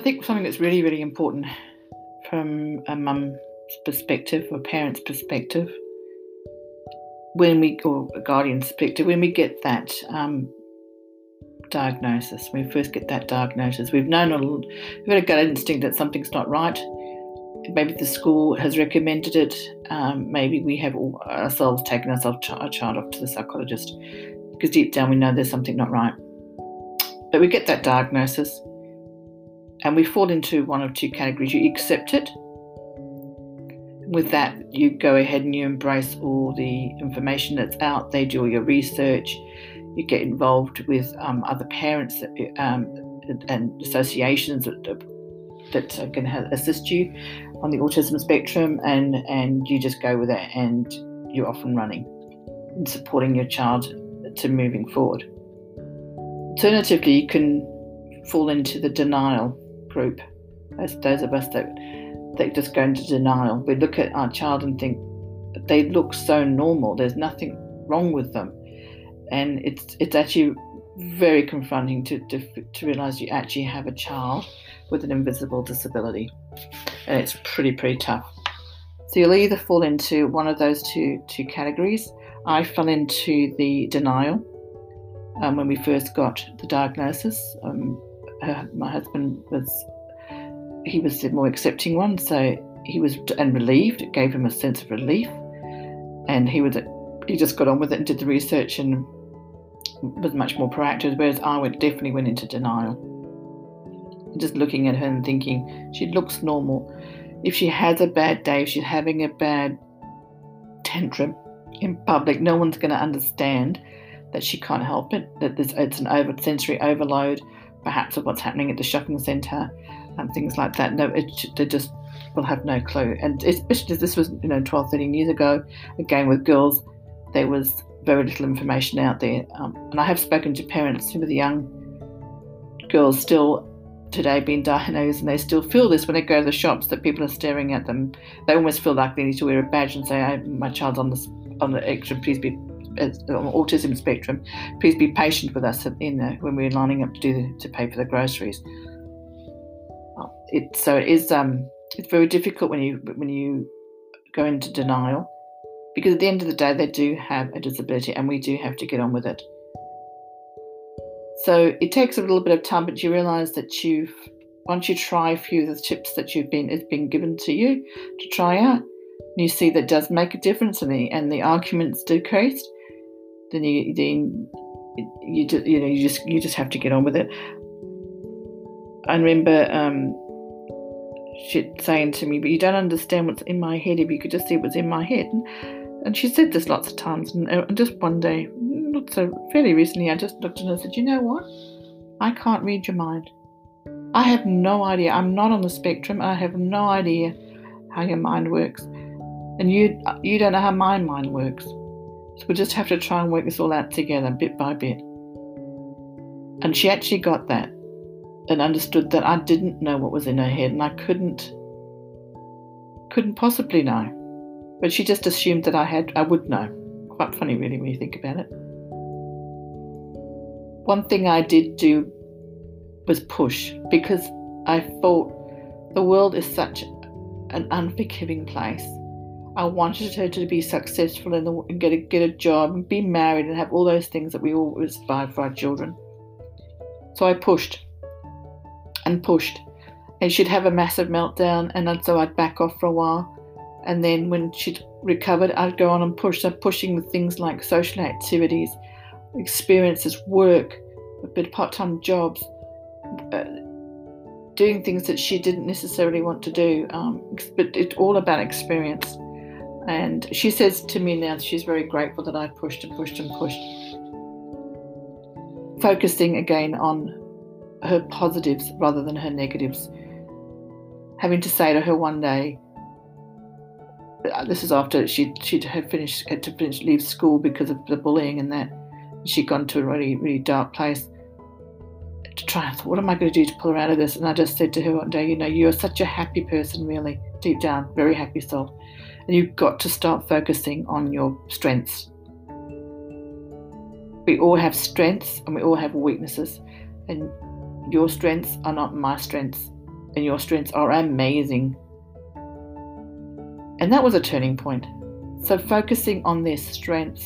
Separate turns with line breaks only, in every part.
I think something that's really, really important from a mum's perspective or parent's perspective, when we, or a guardian's perspective, when we get that um, diagnosis, when we first get that diagnosis, we've known, a we've got a gut instinct that something's not right. Maybe the school has recommended it. Um, maybe we have ourselves taken ourselves our child off to the psychologist because deep down we know there's something not right. But we get that diagnosis and we fall into one of two categories. You accept it. With that, you go ahead and you embrace all the information that's out there, do all your research, you get involved with um, other parents um, and associations that, that can assist you on the autism spectrum, and, and you just go with it and you're off and running and supporting your child to moving forward. Alternatively, you can fall into the denial group. As those of us that that just go into denial. We look at our child and think they look so normal. There's nothing wrong with them, and it's it's actually very confronting to, to, to realize you actually have a child with an invisible disability, and it's pretty pretty tough. So you'll either fall into one of those two two categories. I fell into the denial um, when we first got the diagnosis. Um, her, my husband was he was the more accepting one, so he was and relieved. It gave him a sense of relief, and he was he just got on with it and did the research and was much more proactive. Whereas I went definitely went into denial, just looking at her and thinking she looks normal. If she has a bad day, if she's having a bad tantrum in public, no one's going to understand that she can't help it. That this it's an over sensory overload perhaps of what's happening at the shopping centre and things like that. No, it, they just will have no clue. And especially this was, you know, 12, 13 years ago, again with girls, there was very little information out there. Um, and I have spoken to parents who are the young girls still today being diagnosed and they still feel this when they go to the shops that people are staring at them. They almost feel like they need to wear a badge and say, my child's on the, on the extra, please be on the autism spectrum, please be patient with us in the, when we're lining up to do to pay for the groceries. Uh, it, so it is um, it's very difficult when you when you go into denial because at the end of the day they do have a disability and we do have to get on with it. So it takes a little bit of time, but you realise that you've once you try a few of the tips that you've been has been given to you to try out, you see that does make a difference and the and the arguments decrease then you then you just you know you just you just have to get on with it. I remember um, she saying to me, "But you don't understand what's in my head. If you could just see what's in my head." And, she said this lots of times. And, and just one day, not so fairly recently, I just looked at her and said, "You know what? I can't read your mind. I have no idea. I'm not on the spectrum. I have no idea how your mind works, and you you don't know how my mind works." So we just have to try and work this all out together bit by bit. And she actually got that and understood that I didn't know what was in her head and I couldn't couldn't possibly know. But she just assumed that I had I would know. Quite funny really when you think about it. One thing I did do was push because I thought the world is such an unforgiving place I wanted her to be successful and get a, get a job and be married and have all those things that we all aspire for our children. So I pushed and pushed. And she'd have a massive meltdown, and so I'd back off for a while. And then when she'd recovered, I'd go on and push. So pushing with things like social activities, experiences, work, a bit of part-time jobs, uh, doing things that she didn't necessarily want to do. Um, but it's all about experience. And she says to me now she's very grateful that I pushed and pushed and pushed. Focusing again on her positives rather than her negatives. Having to say to her one day, this is after she she had finished had to finish leave school because of the bullying and that she'd gone to a really really dark place to try and what am I going to do to pull her out of this? And I just said to her one day, you know, you're such a happy person, really, deep down, very happy soul. And you've got to start focusing on your strengths. We all have strengths and we all have weaknesses. And your strengths are not my strengths. and your strengths are amazing. And that was a turning point. So, focusing on their strengths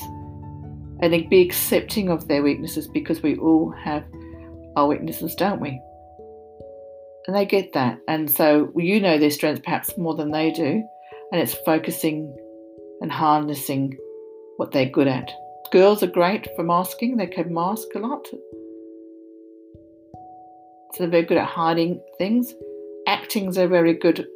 and be accepting of their weaknesses because we all have our weaknesses, don't we? And they get that. And so you know their strengths perhaps more than they do. And it's focusing and harnessing what they're good at. Girls are great for masking, they can mask a lot. So they're very good at hiding things. Acting's a very good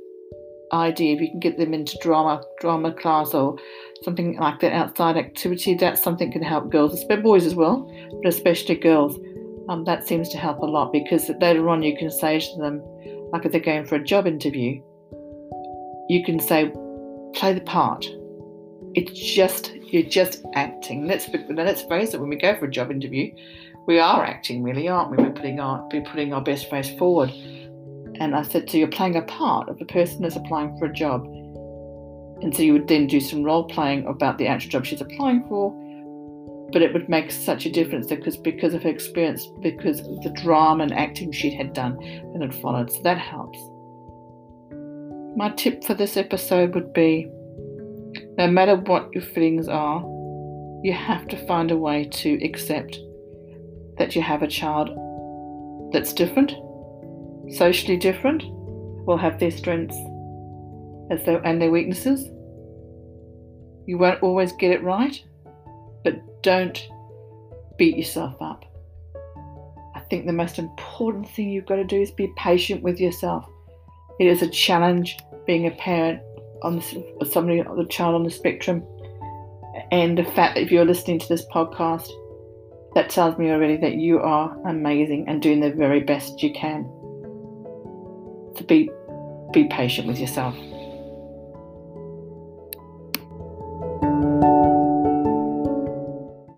idea if you can get them into drama drama class or something like that outside activity that's something can help girls especially boys as well but especially girls um, that seems to help a lot because later on you can say to them like if they're going for a job interview you can say play the part it's just you're just acting let's let's face it when we go for a job interview we are acting really aren't we we're putting our we're putting our best face forward and I said, So you're playing a part of the person that's applying for a job. And so you would then do some role playing about the actual job she's applying for. But it would make such a difference because because of her experience, because of the drama and acting she had done and had followed. So that helps. My tip for this episode would be no matter what your feelings are, you have to find a way to accept that you have a child that's different socially different will have their strengths as their, and their weaknesses. You won't always get it right, but don't beat yourself up. I think the most important thing you've got to do is be patient with yourself. It is a challenge being a parent on the, somebody, the child on the spectrum, and the fact that if you're listening to this podcast, that tells me already that you are amazing and doing the very best you can to be be patient with yourself.